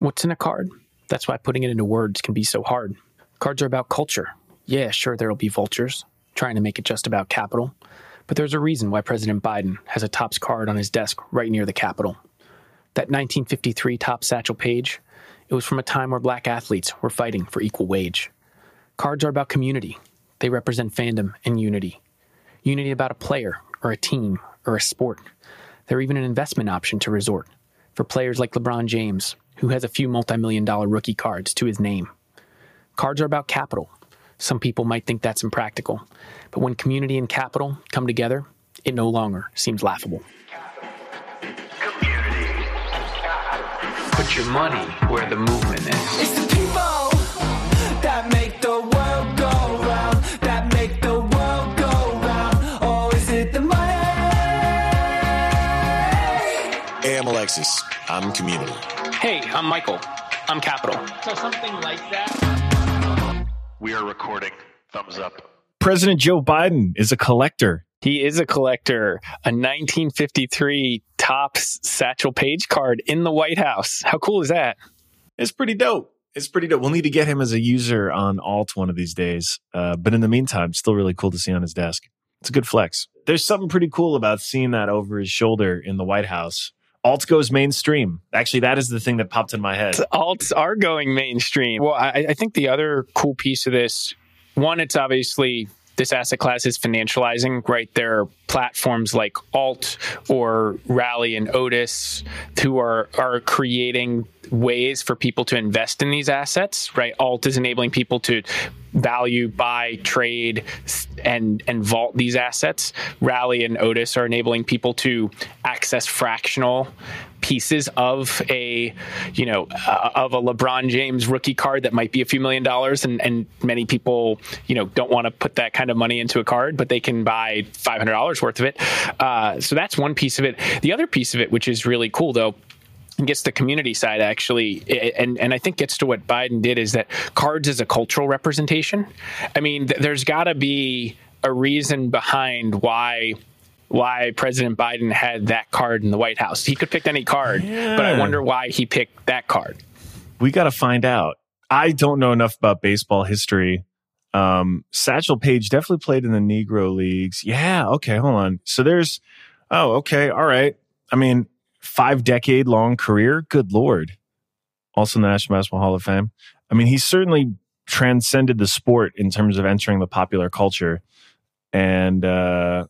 What's in a card? That's why putting it into words can be so hard. Cards are about culture. Yeah, sure, there'll be vultures trying to make it just about capital. But there's a reason why President Biden has a Topps card on his desk right near the Capitol. That 1953 Topps Satchel Paige, it was from a time where black athletes were fighting for equal wage. Cards are about community. They represent fandom and unity. Unity about a player or a team or a sport. They're even an investment option to resort for players like LeBron James, who has a few multi million dollar rookie cards to his name. Cards are about capital. Some people might think that's impractical, but when community and capital come together, it no longer seems laughable. Community. Put your money where the movement is. It's the people that make the world go round, that make the world go round. Or is it the money? Hey, I'm Alexis. I'm community. Hey, I'm Michael. I'm Capital. So something like that. We are recording. Thumbs up. President Joe Biden is a collector. He is a collector. A 1953 Topps Satchel Paige card in the White House. How cool is that? It's pretty dope. It's pretty dope. We'll need to get him as a user on Alt one of these days. Uh, but in the meantime, still really cool to see on his desk. It's a good flex. There's something pretty cool about seeing that over his shoulder in the White House. Alt goes mainstream. Actually, that is the thing that popped in my head. Alts are going mainstream. Well, I, I think the other cool piece of this, one, it's obviously this asset class is financializing, right? There are platforms like Alt or Rally and Otis who are are creating ways for people to invest in these assets, right? Alt is enabling people to value, buy, trade, and and vault these assets. Rally and Otis are enabling people to access fractional pieces of a you know uh, of a LeBron James rookie card that might be a few million dollars and and many people you know don't want to put that kind of money into a card but they can buy $500 worth of it. Uh, so that's one piece of it. The other piece of it which is really cool though gets the community side actually and and I think gets to what Biden did is that cards is a cultural representation. I mean th- there's got to be a reason behind why why President Biden had that card in the White House. He could pick any card, Yeah. but I wonder why he picked that card. We got to find out. I don't know enough about baseball history. Um, Satchel Paige definitely played in the Negro leagues. Yeah. Okay. Hold on. So there's, oh, okay. All right. I mean, five decade long career. Good Lord. Also in the National Basketball Hall of Fame. I mean, he certainly transcended the sport in terms of entering the popular culture. And, uh,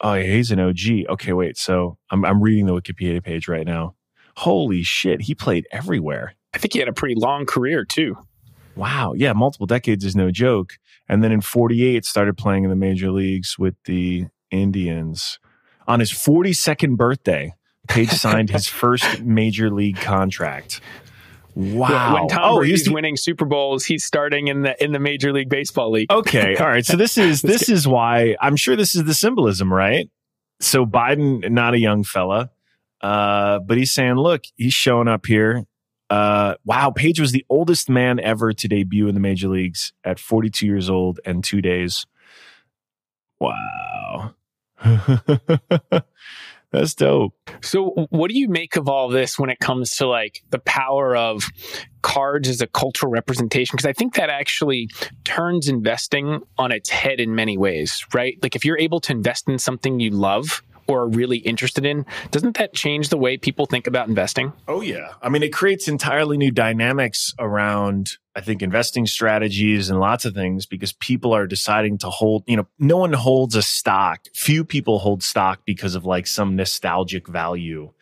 oh, yeah, he's an OG. Okay. Wait. So I'm, I'm reading the Wikipedia page right now. Holy shit. He played everywhere. I think he had a pretty long career too. Wow. Yeah, multiple decades is no joke. And then in 48 started playing in the major leagues with the Indians. On his 42nd birthday, Paige signed his first major league contract. Wow. When Tom oh, Brady's he's winning Super Bowls, he's starting in the in the Major League Baseball league. Okay. All right. So this is this is why I'm sure this is the symbolism, right? So Biden, not a young fella, uh, but he's saying, look, he's showing up here. Uh, wow, Paige was the oldest man ever to debut in the major leagues at 42 years old and two days. Wow. That's dope. So, what do you make of all this when it comes to like the power of cards as a cultural representation? Because I think that actually turns investing on its head in many ways, right? Like, if you're able to invest in something you love or are really interested in, doesn't that change the way people think about investing? Oh yeah. I mean, it creates entirely new dynamics around, I think, investing strategies and lots of things because people are deciding to hold, you know, no one holds a stock. Few people hold stock because of like some nostalgic value.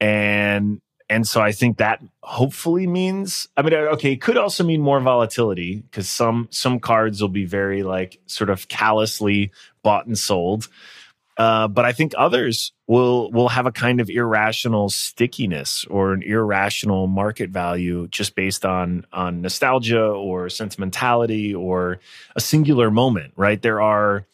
And, and so I think that hopefully means, I mean, uh, okay, it could also mean more volatility because some, some cards will be very like sort of callously bought and sold. Uh, but I think others will will have a kind of irrational stickiness or an irrational market value just based on on nostalgia or sentimentality or a singular moment. Right? There are,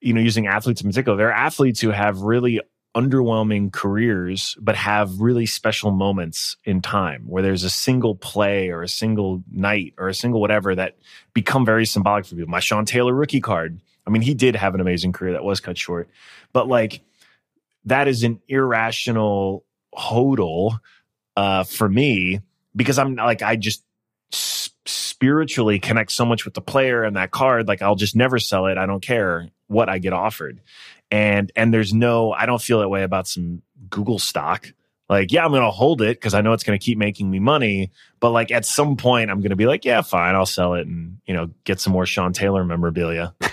you know, using athletes in particular, there are athletes who have really underwhelming careers, but have really special moments in time where there's a single play or a single night or a single whatever that become very symbolic for people. My Sean Taylor rookie card. I mean, he did have an amazing career that was cut short, but like that is an irrational hodl uh, for me because I'm like I just spiritually connect so much with the player and that card. Like I'll just never sell it. I don't care what I get offered, and and there's no I don't feel that way about some Google stock. Like yeah, I'm gonna hold it because I know it's gonna keep making me money. But like at some point, I'm gonna be like, yeah, fine, I'll sell it and you know get some more Sean Taylor memorabilia.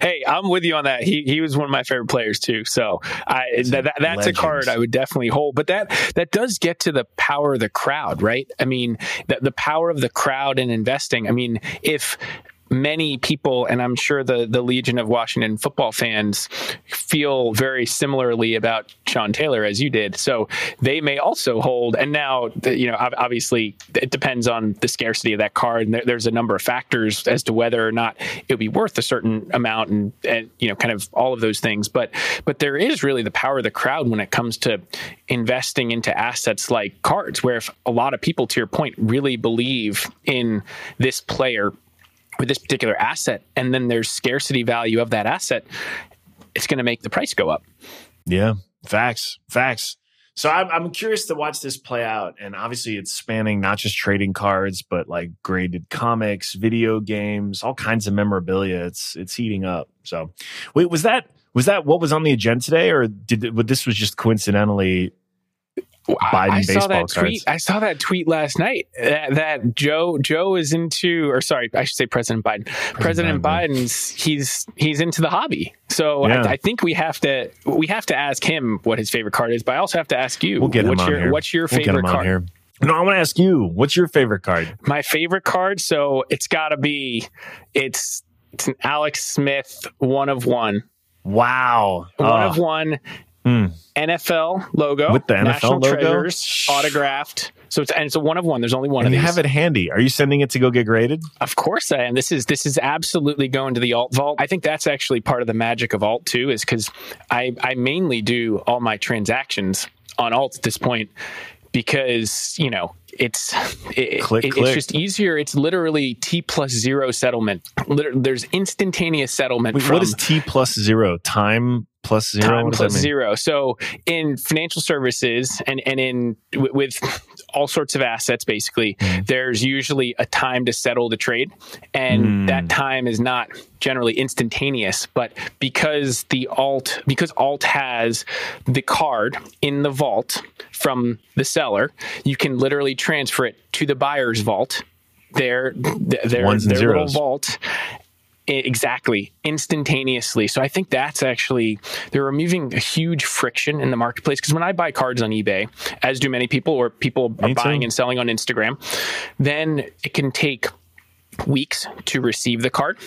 hey, I'm with you on that. He he was one of my favorite players too. So I that, that- that's legend. a card I would definitely hold. But that that does get to the power of the crowd, right? I mean, the, the power of the crowd in investing. I mean, if many people, and I'm sure the the Legion of Washington football fans feel very similarly about Sean Taylor as you did. So they may also hold. And now, you know, obviously, it depends on the scarcity of that card, and there's a number of factors as to whether or not it would be worth a certain amount, and and you know, kind of all of those things. But but there is really the power of the crowd when it comes to investing into assets like cards, where if a lot of people, to your point, really believe in this player with this particular asset, and then there's scarcity value of that asset, it's going to make the price go up. Yeah, facts, facts. So I'm I'm curious to watch this play out, and obviously it's spanning not just trading cards, but like graded comics, video games, all kinds of memorabilia. It's it's heating up. So, wait, was that was that what was on the agenda today, or did this was just coincidentally? Biden I saw that cards. tweet. I saw that tweet last night that, that Joe Joe is into, or sorry, I should say President Biden. President, Biden, Biden's he's he's into the hobby. So Yeah. I, I think we have to we have to ask him what his favorite card is, but I also have to ask you. We'll get him what's on your here. what's your We'll favorite on card? here. No, I want to ask you, what's your favorite card? My favorite card, so it's got to be it's it's an Alex Smith one of one. Wow, One Oh, of one Hmm. NFL logo With the NFL National logo? Treasures autographed. So it's and it's a one of one. There's only one and of you these. have it handy. Are you sending it to go get graded? Of course I am. This is this is absolutely going to the alt vault. I think that's actually part of the magic of alt too, is because I I mainly do all my transactions on alt at this point because you know it's it, Click, it- click. it's just easier. It's literally T plus zero settlement. Liter- there's instantaneous settlement. Wait, from what is T plus zero? Time plus zero? time plus zero. So in financial services and and in w- with all sorts of assets, basically, Mm-hmm. there's usually a time to settle the trade, and Mm. that time is not generally instantaneous. But because the alt because alt has the card in the vault from the seller, you can literally transfer it to the buyer's vault. Their their, their little vault Exactly, instantaneously. So I think that's actually they're removing a huge friction in the marketplace because when I buy cards on eBay, as do many people, or people are Me too. buying and selling on Instagram, then it can take weeks to receive the card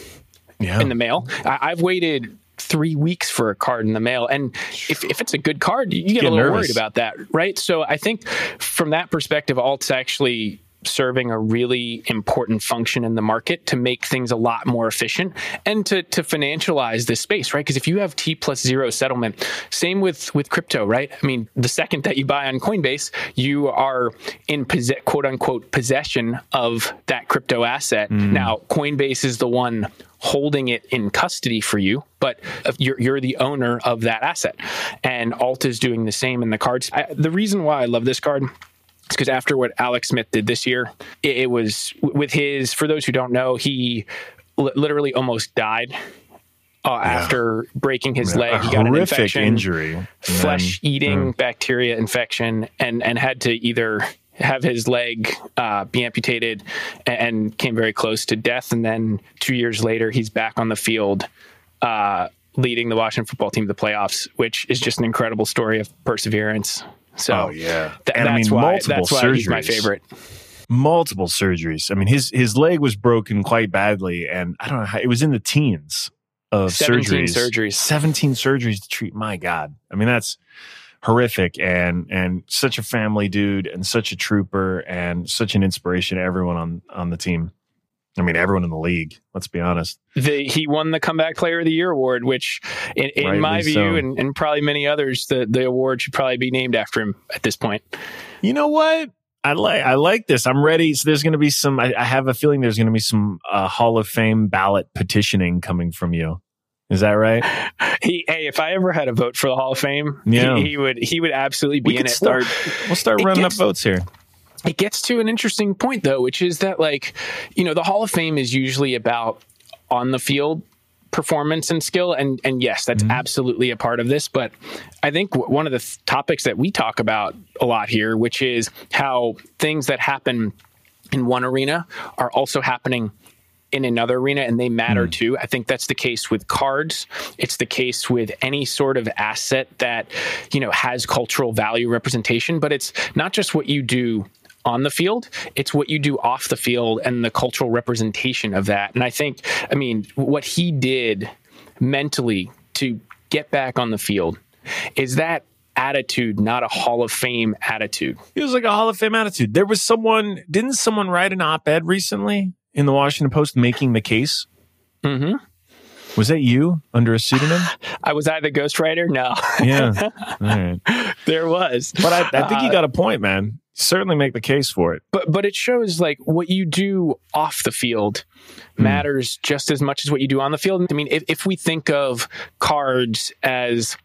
Yeah. in the mail. I, I've waited three weeks for a card in the mail, and if, if it's a good card, you, you get, Get a little nervous. worried about that, right? So I think from that perspective, alt's actually serving a really important function in the market to make things a lot more efficient and to to financialize this space right because if you have t plus zero settlement same with with crypto right i mean the second that you buy on coinbase you are in possess, quote unquote possession of that crypto asset mm. now coinbase is the one holding it in custody for you, but uh, you're, you're the owner of that asset. And Alt is doing the same in the cards. I, the reason why I love this card because after what Alex Smith did this year, it, it was with his, for those who don't know, he li- literally almost died. Uh, After breaking his leg, he a got an infection, injury. Flesh eating bacteria infection, and and had to either have his leg uh, be amputated and, and came very close to death. And then two years later, he's back on the field, uh, leading the Washington football team to the playoffs, which is just an incredible story of perseverance. So Oh, yeah. tha- And I mean, why multiple he's my surgeries. favorite. multiple surgeries. I mean, his his leg was broken quite badly, and I don't know how it was in the teens of 17 surgeries. surgeries. Seventeen surgeries to treat. My God, I mean that's horrific, and and such a family dude, and such a trooper, and such an inspiration to everyone on on the team. I mean, everyone in the league. Let's be honest. the, he won the comeback player of the year award, which in, in my view so. and, and probably many others, the, the award should probably be named after him at this point. You know what? I like I like this. I'm ready. So there's going to be some. I, I have a feeling there's going to be some uh, Hall of Fame ballot petitioning coming from you. Is that right? He, hey, if I ever had a vote for the Hall of Fame, Yeah. he, he would he would absolutely be We in it. start. We'll start it running gets- up votes here. It gets to an interesting point though, which is that like, you know, the Hall of Fame is usually about on the field performance and skill and and yes that's mm-hmm. absolutely a part of this but i think w- one of the th- topics that we talk about a lot here which is how things that happen in one arena are also happening in another arena and they matter mm. too. I think that's the case with cards. It's the case with any sort of asset that, you know, has cultural value representation, but it's not just what you do on the field, it's what you do off the field and the cultural representation of that. And I think, I mean, what he did mentally to get back on the field is that attitude not a Hall of Fame attitude. It was like a Hall of Fame attitude. There was someone, didn't someone write an op ed recently in the Washington Post making the case? Mm hmm. Was that you under a pseudonym? I was I the ghostwriter? No. yeah. All right. there was. But I, I think you Uh, got a point, man. Certainly make the case for it. but but it shows like what you do off the field hmm. matters just as much as what you do on the field. I mean, if, if we think of cards as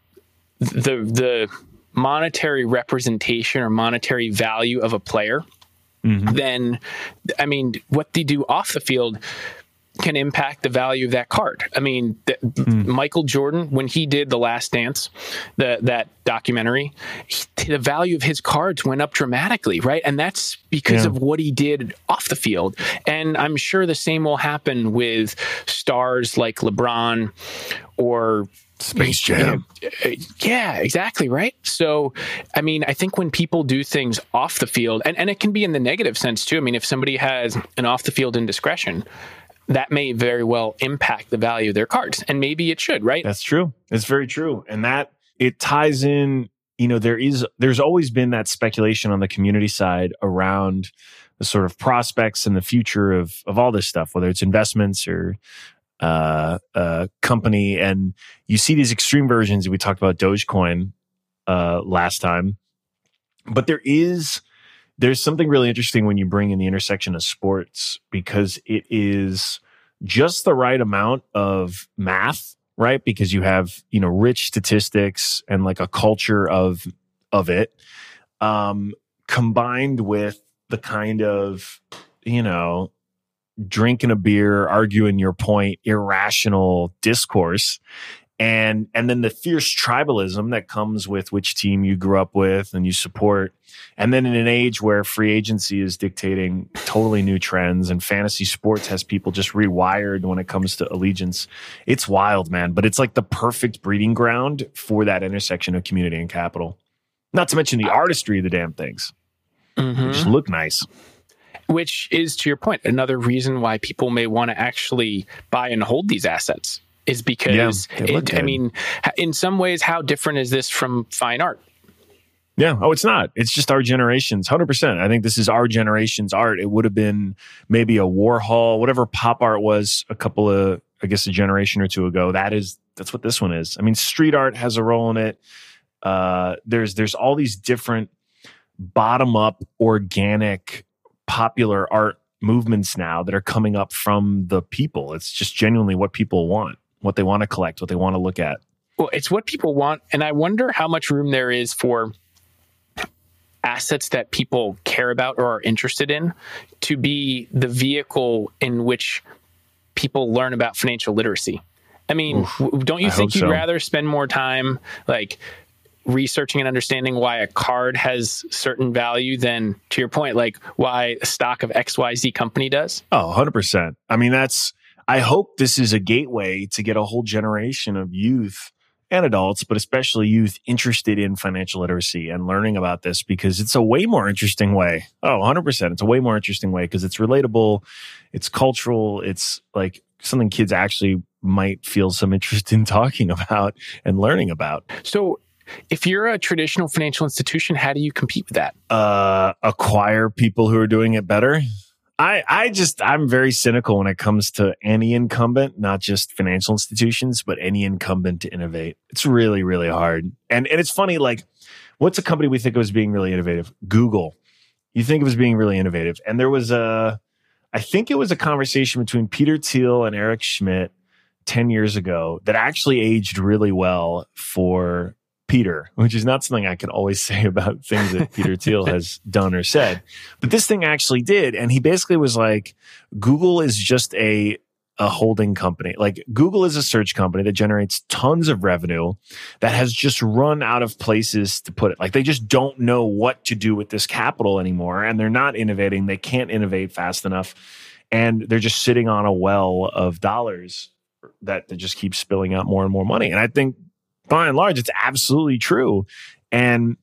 the the monetary representation or monetary value of a player, mm-hmm. then I mean, what they do off the field can impact the value of that card. I mean, th- Michael Jordan, when he did The Last Dance, the, that documentary, he, the value of his cards went up dramatically, right? And that's because Yeah. of what he did off the field. And I'm sure the same will happen with stars like LeBron or Space you know, uh, yeah, exactly. Right. So, I mean, I think when people do things off the field, and, and it can be in the negative sense too. I mean, if somebody has an off the field indiscretion, that may very well impact the value of their cards. And maybe it should, right? That's true. It's very true. And that it ties in, you know, there is there's always been that speculation on the community side around the sort of prospects and the future of of all this stuff, whether it's investments or uh uh company and you see these extreme versions we talked about Dogecoin uh last time. But there is there's something really interesting when you bring in the intersection of sports because it is just the right amount of math, right? Because you have, you know, rich statistics and like a culture of of it um combined with the kind of, you know, drinking a beer, arguing your point, irrational discourse and and then the fierce tribalism that comes with which team you grew up with and you support. And then in an age where free agency is dictating totally new trends and fantasy sports has people just rewired when it comes to allegiance it's wild man. But it's like the perfect breeding ground for that intersection of community and capital. Not to mention the artistry of the damn things. Mhm. They just look nice. Which is, to your point, another reason why people may want to actually buy and hold these assets is because, Yeah, it, I mean, in some ways, how different is this from fine art? Yeah. Oh, it's not. It's just our generation's 100%. I think this is our generation's art. It would have been maybe a Warhol, whatever pop art was a couple of, I guess, a generation or two ago. That is, that's what this one is. I mean, street art has a role in it. Uh, there's, there's all these different bottom up, organic, popular art movements now that are coming up from the people. It's just genuinely what people want, what they want to collect, what they want to look at. Well, it's what people want. And I wonder how much room there is for assets that people care about or are interested in to be the vehicle in which people learn about financial literacy. I mean, w- don't you I think you'd so. rather spend more time like researching and understanding why a card has certain value than to your point like why a stock of XYZ company does? Oh, 100%. I mean, that's, I hope this is a gateway to get a whole generation of youth and adults, but especially youth interested in financial literacy and learning about this because it's a way more interesting way. Oh, 100%. It's a way more interesting way because it's relatable, it's cultural, it's like something kids actually might feel some interest in talking about and learning about. So if you're a traditional financial institution, how do you compete with that? uh, acquire people who are doing it better. I, I just, I'm very cynical when it comes to any incumbent, not just financial institutions, but any incumbent to innovate. It's really, really hard. And, and it's funny, like, what's a company we think of as being really innovative? Google. You think of as being really innovative. And there was a, I think it was a conversation between Peter Thiel and Eric Schmidt 10 years ago that actually aged really well for Peter, which is not something I can always say about things that Peter Thiel has done or said. But this thing actually did. And he basically was like, Google is just a, a holding company. Like Google is a search company that generates tons of revenue that has just run out of places to put it. Like they just don't know what to do with this capital anymore. And they're not innovating. They can't innovate fast enough. And they're just sitting on a well of dollars that, that just keeps spilling out more and more money. And I think by and large, it's absolutely true. And,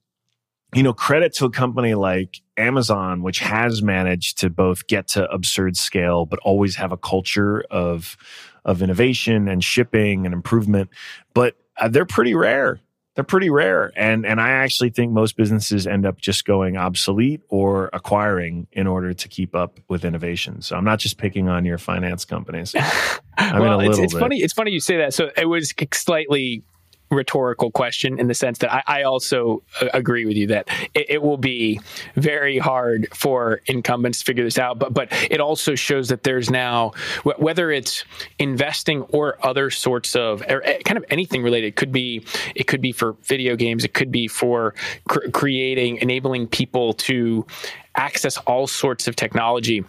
you know, credit to a company like Amazon, which has managed to both get to absurd scale, but always have a culture of, of innovation and shipping and improvement. But uh, they're pretty rare. They're pretty rare. And, and I actually think most businesses end up just going obsolete or acquiring in order to keep up with innovation. So I'm not just picking on your finance companies. I mean, well, a it's, it's funny. It's funny you say that. So it was slightly rhetorical question in the sense that I, I also uh, agree with you that it, it, will be very hard for incumbents to figure this out. But but it also shows that there's now whether it's investing or other sorts of or kind of anything related. It could be it could be for video games. It could be for cr- creating enabling people to access all sorts of technology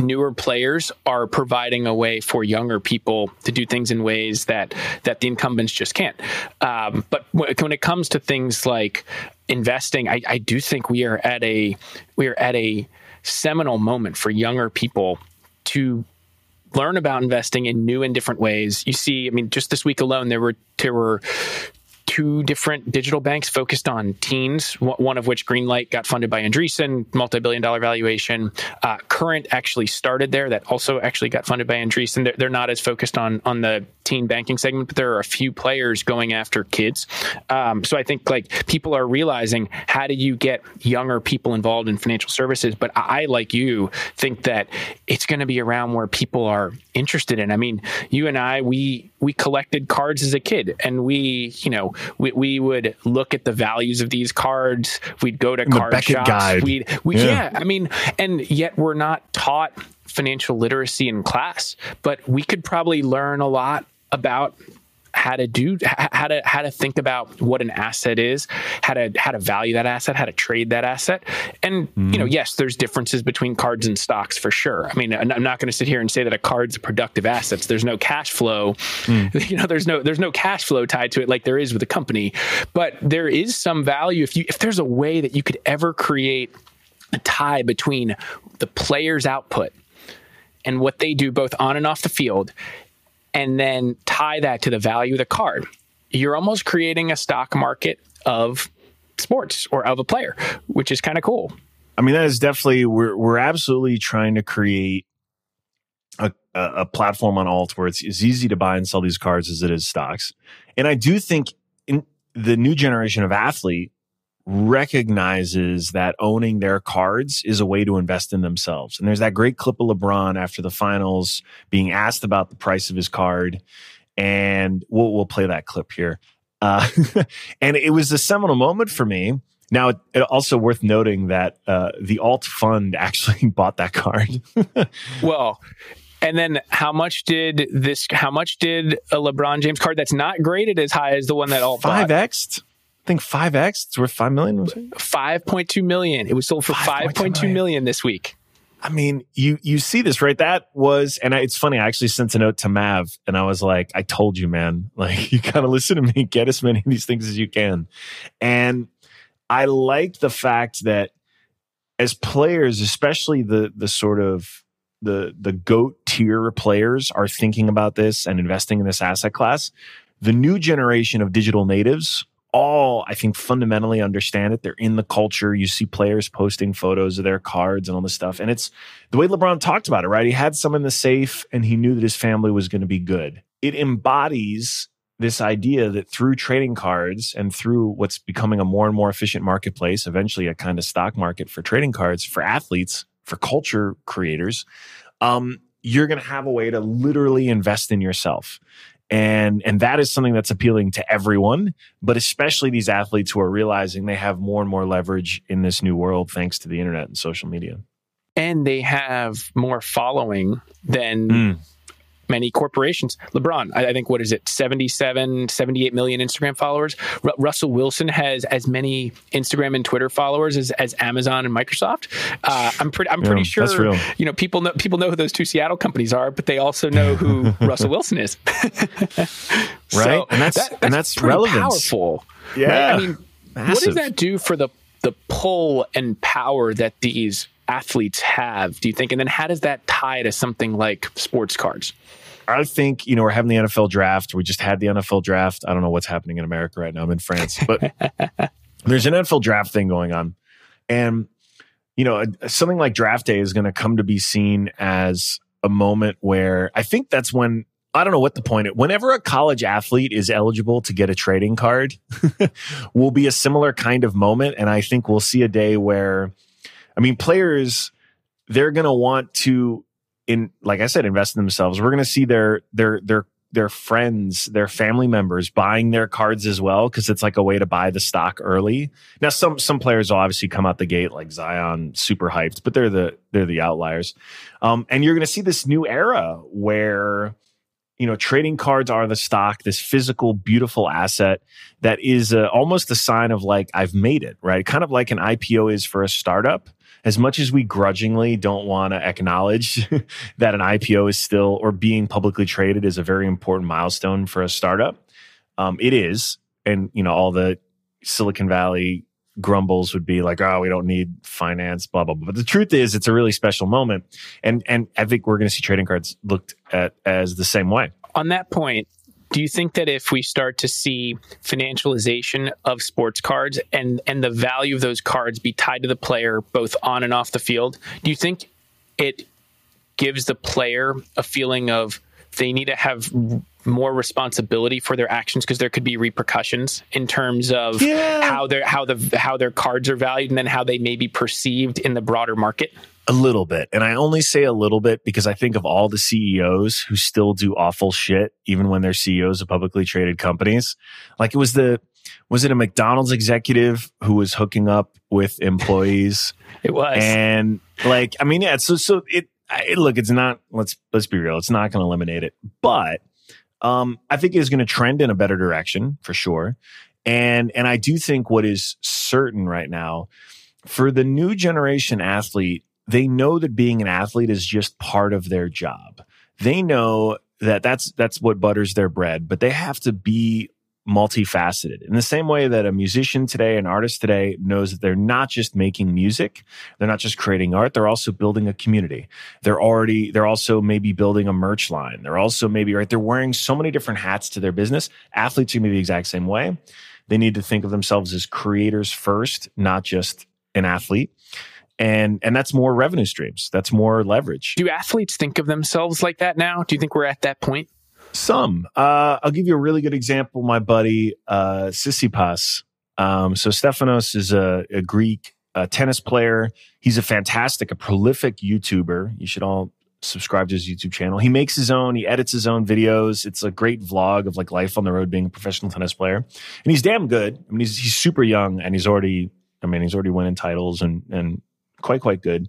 newer players are providing a way for younger people to do things in ways that that the incumbents just can't. Um, but when it comes to things like investing, I, I do think we are at a we are at a seminal moment for younger people to learn about investing in new and different ways. You see, I mean, just this week alone, there were there were two different digital banks focused on teens, one of which Greenlight got funded by Andreessen, multi-billion dollar valuation. Uh, Current actually started there, that also actually got funded by Andreessen. They're, they're not as focused on on the teen banking segment, but there are a few players going after kids. Um, so I think like people are realizing how do you get younger people involved in financial services? But I, like you, think that it's going to be around where people are interested in. I mean, you and I, we we collected cards as a kid, and we, you know, we, we would look at the values of these cards. We'd go to card shops. Guide. We'd, we, Yeah. yeah, I mean, and yet we're not taught financial literacy in class, but we could probably learn a lot about how to do how to how to think about what an asset is how to how to value that asset how to trade that asset. And you know mm-hmm. yes there's differences between cards and stocks for sure. I mean i'm not going to sit here and say that a card's a productive asset. There's no cash flow mm. you know there's no there's no cash flow tied to it like there is with a company. But there is some value if you if there's a way that you could ever create a tie between the player's output and what they do both on and off the field and then tie that to the value of the card, you're almost creating a stock market of sports or of a player, which is kind of cool. I mean, that is definitely we're we're absolutely trying to create a a, platform on alt where it's as easy to buy and sell these cards as it is stocks. And I do think in the new generation of athlete recognizes that owning their cards is a way to invest in themselves. And there's that great clip of LeBron after the finals being asked about the price of his card. And we'll, we'll play that clip here. Uh, and it was a seminal moment for me. Now, it, it also worth noting that uh, the alt fund actually bought that card. Well, and then how much did this? How much did a LeBron James card that's not graded as high as the one that all Five X, I think five X. It's worth 5 million. 5.2 million. It was sold for 5.2 five point two million this week. I mean, you you see this right? That was, and I, it's funny. I actually sent a note to Mav, and I was like, "I told you, man. Like, you gotta listen to me. Get as many of these things as you can." And I like the fact that as players, especially the the sort of the the goat tier players, are thinking about this and investing in this asset class. The new generation of digital natives all, I think, fundamentally understand it. They're in the culture. You see players posting photos of their cards and all this stuff. And it's the way LeBron talked about it, right? He had some in the safe and he knew that his family was going to be good. It embodies this idea that through trading cards and through what's becoming a more and more efficient marketplace, eventually a kind of stock market for trading cards for athletes, for culture creators, um, you're going to have a way to literally invest in yourself and and that is something that's appealing to everyone but especially these athletes who are realizing they have more and more leverage in this new world thanks to the internet and social media and they have more following than Mm. Many corporations. LeBron, I, I think, what is it, 77, 78 million Instagram followers. Ru Russell Wilson has as many Instagram and Twitter followers as, as Amazon and Microsoft. Uh, I'm pretty, I'm pretty Yeah, that's sure, real. you know, people know, people know who those two Seattle companies are, but they also know who Russell Wilson is. Right? And that's- and that's pretty relevance. powerful. Yeah. right? I mean, what does that do for the the pull and power that these athletes have? Do you think? And then how does that tie to something like sports cards? I think, you know, we're having the NFL draft. We just had the NFL draft. I don't know what's happening in America right now. I'm in France, but there's an NFL draft thing going on. And, you know, something like draft day is going to come to be seen as a moment where I think that's when, I don't know what the point is. Whenever a college athlete is eligible to get a trading card, will be a similar kind of moment. And I think we'll see a day where, I mean, players, they're going to want to in like I said, invest in themselves. We're going to see their their their their friends, their family members buying their cards as well because it's like a way to buy the stock early. Now, some some players will obviously come out the gate like Zion, super hyped, but they're the they're the outliers. Um, and you're going to see this new era where you know trading cards are the stock, this physical, beautiful asset that is uh, almost a sign of like I've made it, right? Kind of like an IPO is for a startup as much as we grudgingly don't want to acknowledge that an IPO is still or being publicly traded is a very important milestone for a startup, um, it is. And you know, all the Silicon Valley grumbles would be like, "Oh, we don't need finance," blah blah blah. But the truth is, it's a really special moment, and and I think we're going to see trading cards looked at as the same way. On that point, do you think that if we start to see financialization of sports cards and and the value of those cards be tied to the player both on and off the field, do you think it gives the player a feeling of they need to have more responsibility for their actions because there could be repercussions in terms of Yeah. how their how the how their cards are valued and then how they may be perceived in the broader market. A little bit. And I only say a little bit because I think of all the CEOs who still do awful shit, even when they're CEOs of publicly traded companies. Like it was the, was it a McDonald's executive who was hooking up with employees? It was. and like, I mean, yeah, so, so it, I, look, it's not, let's, let's be real. It's not going to eliminate it, but, um, I think it is going to trend in a better direction for sure. And, and I do think what is certain right now for the new generation athlete, they know that being an athlete is just part of their job. They know that that's that's what butters their bread, but they have to be multifaceted. In the same way that a musician today, an artist today knows that they're not just making music, they're not just creating art, they're also building a community. They're already they're also maybe building a merch line. They're also maybe right they're wearing so many different hats to their business. Athletes are going to be the exact same way. They need to think of themselves as creators first, not just an athlete and and that's more revenue streams that's more leverage do athletes think of themselves like that now? Do you think we're at that point? Some. Uh i'll give you a really good example my buddy uh Tsitsipas. Um so Stefanos is a, a greek uh, tennis player. He's a fantastic a prolific youtuber. You should all subscribe to his youtube channel. He makes his own he edits his own videos. It's a great vlog of like life on the road being a professional tennis player. And he's damn good. I mean he's, he's super young and he's already i mean he's already winning titles and and quite quite good.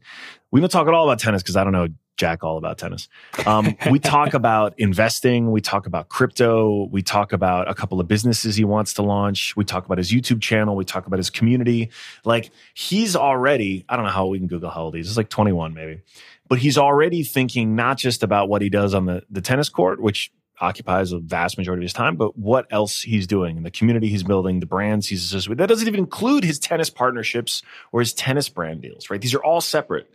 We don't talk at all about tennis because i don't know jack all about tennis um, we talk about investing we talk about crypto we talk about a couple of businesses he wants to launch we talk about his youtube channel we talk about his community like he's already i don't know how we can google how old he is it's like 21 maybe but he's already thinking not just about what he does on the, the tennis court which occupies a vast majority of his time, but what else he's doing and the community he's building, the brands he's associated with. That doesn't even include his tennis partnerships or his tennis brand deals, right? These are all separate.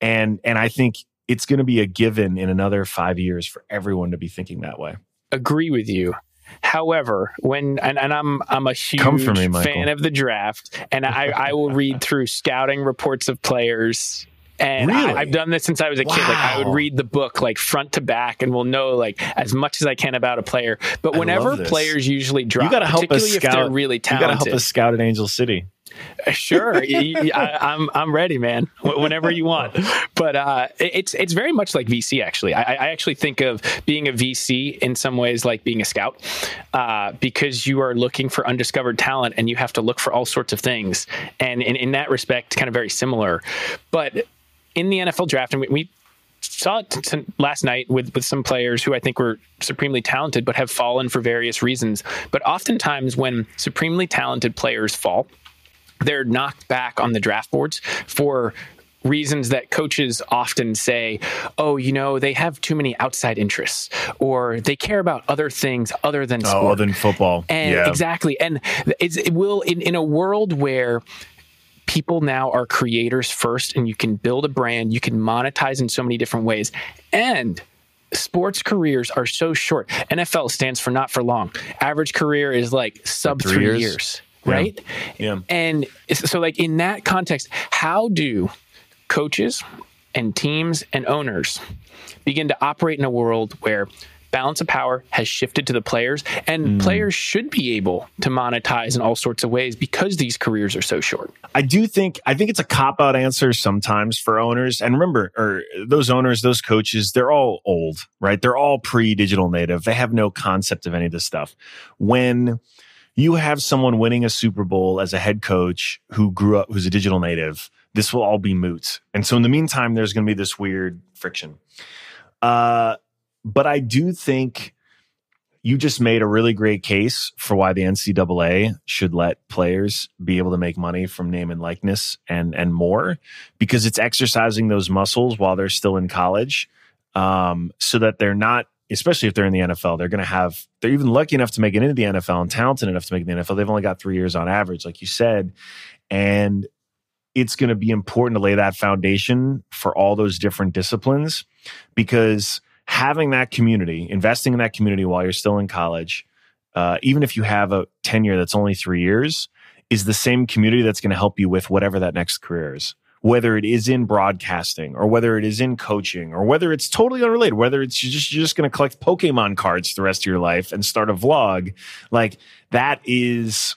And and I think it's going to be a given in another five years for everyone to be thinking that way. Agree with you. However, when and, and I'm I'm a huge me, fan of the draft, and I, I will read through scouting reports of players. And Really? I, I've done this since I was a kid. Like I would read the book like front to back, and will know like as much as I can about a player. But whenever players usually drop, you got to help us particularly if scout. they're really you got to help us scout at Angel City. Sure. I, am I'm ready man. Whenever you want. But uh it's it's very much like vc actually. I, I actually think of being a vc in some ways like being a scout uh because you are looking for undiscovered talent and you have to look for all sorts of things. And in, in that respect kind of very similar. But in the nfl draft and we, we saw it t- last night with, with some players who I think were supremely talented, but have fallen for various reasons. But oftentimes, when supremely talented players fall, they're knocked back on the draft boards for reasons that coaches often say, oh, you know, they have too many outside interests or they care about other things other than oh, sport. Oh, other than football. And yeah. exactly. And it's, it will, in, in a world where people now are creators first and you can build a brand, you can monetize in so many different ways. And sports careers are so short. NFL stands for not for long. Average career is like sub Three three years? years. Right? Yeah. And so, like, in that context, how do coaches and teams and owners begin to operate in a world where balance of power has shifted to the players and Mm. players should be able to monetize in all sorts of ways because these careers are so short? I do think I think it's a cop out answer sometimes for owners. And remember, or those owners, those coaches, they're all old, right? They're all pre digital native. They have no concept of any of this stuff. When you have someone winning a Super Bowl as a head coach who grew up, who's a digital native, this will all be moot. And so in the meantime, there's going to be this weird friction. Uh, but I do think you just made a really great case for why the NCAA should let players be able to make money from name and likeness and and more because it's exercising those muscles while they're still in college, um, so that they're not. Especially if they're in the NFL, they're going to have. They're even lucky enough to make it into the NFL and talented enough to make the NFL. They've only got three years on average, like you said, and it's going to be important to lay that foundation for all those different disciplines because having that community, investing in that community while you're still in college, uh, even if you have a tenure that's only three years, is the same community that's going to help you with whatever that next career is. Whether it is in broadcasting or whether it is in coaching or whether it's totally unrelated, whether it's you're just, you're just going to collect Pokemon cards the rest of your life and start a vlog, like that is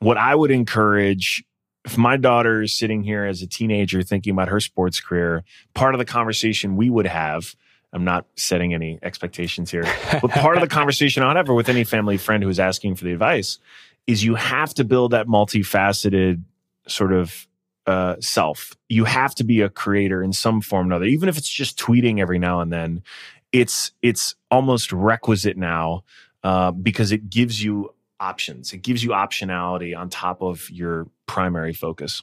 what I would encourage if my daughter is sitting here as a teenager thinking about her sports career, part of the conversation we would have, I'm not setting any expectations here, but part of the conversation I'd have with any family friend who's asking for the advice is you have to build that multifaceted sort of uh, self. You have to be a creator in some form or another, even if it's just tweeting every now and then. It's it's almost requisite now uh, because it gives you options. It gives you optionality on top of your primary focus.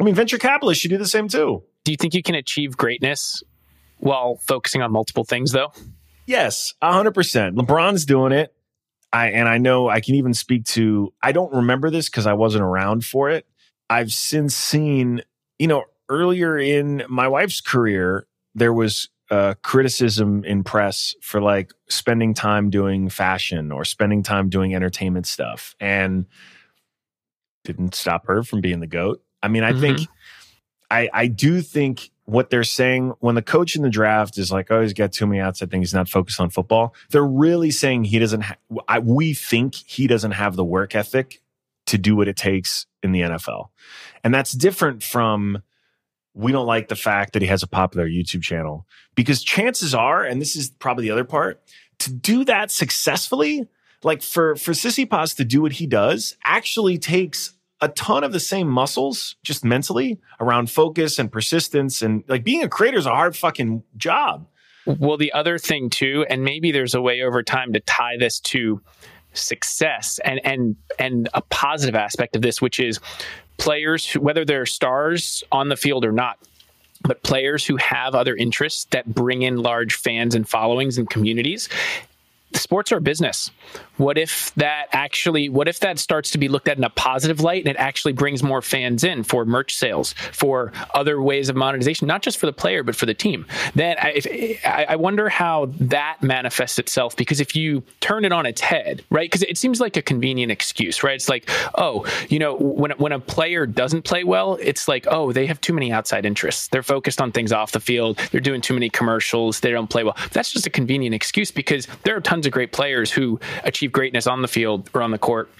I mean, venture capitalists should do the same too. Do you think you can achieve greatness while focusing on multiple things, though? Yes, hundred percent. LeBron's doing it. I and I know I can even speak to. I don't remember this because I wasn't around for it. I've since seen, you know, earlier in my wife's career, there was uh, criticism in press for like spending time doing fashion or spending time doing entertainment stuff, and didn't stop her from being the goat. I mean, I think, I I do think what they're saying when the coach in the draft is like, oh, he's got too many outside things, he's not focused on football. They're really saying he doesn't. Ha- I, we think he doesn't have the work ethic to do what it takes in the NFL, and that's different from. We don't like the fact that he has a popular YouTube channel because chances are, and this is probably the other part, to do that successfully, like for for Tsitsipas to do what he does, actually takes a ton of the same muscles just mentally around focus and persistence and like being a creator is a hard fucking job. Well, the other thing too, and maybe there's a way over time to tie this to success and and and a positive aspect of this, which is players whether they're stars on the field or not, but players who have other interests that bring in large fans and followings and communities. Sports are a business. What if that actually, what if that starts to be looked at in a positive light and it actually brings more fans in for merch sales, for other ways of monetization, not just for the player, but for the team? Then I, if, I wonder how that manifests itself because if you turn it on its head, right? Because it seems like a convenient excuse, right? It's like, oh, you know, when, when a player doesn't play well, it's like, oh, they have too many outside interests. They're focused on things off the field. They're doing too many commercials. They don't play well. That's just a convenient excuse because there are tons of great players who achieve greatness on the field or on the court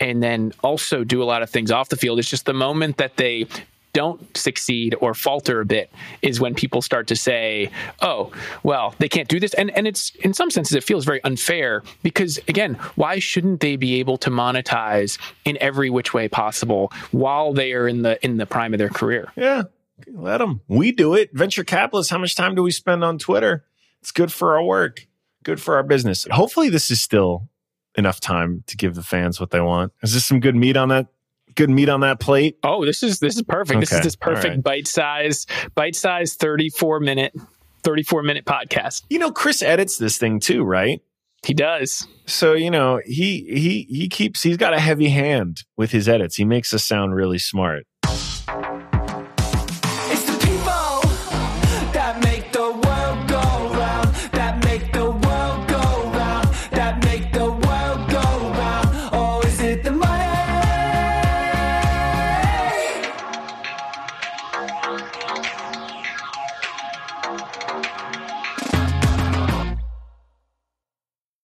and then also do a lot of things off the field. It's just the moment that they don't succeed or falter a bit is when people start to say, "Oh, well, they can't do this." And and it's in some senses it feels very unfair because again, why shouldn't they be able to monetize in every which way possible while they are in the in the prime of their career? Yeah. Let them. We do it. Venture capitalists, how much time do we spend on Twitter? It's good for our work, good for our business. Hopefully, this is still enough time to give the fans what they want. Is this some good meat on that? Good meat on that plate? Oh, this is this is perfect. This is this perfect right. bite size, bite size, thirty four minute, thirty four minute podcast. You know, Chris edits this thing too, right? He does. So you know, he he he keeps he's got a heavy hand with his edits. He makes us sound really smart.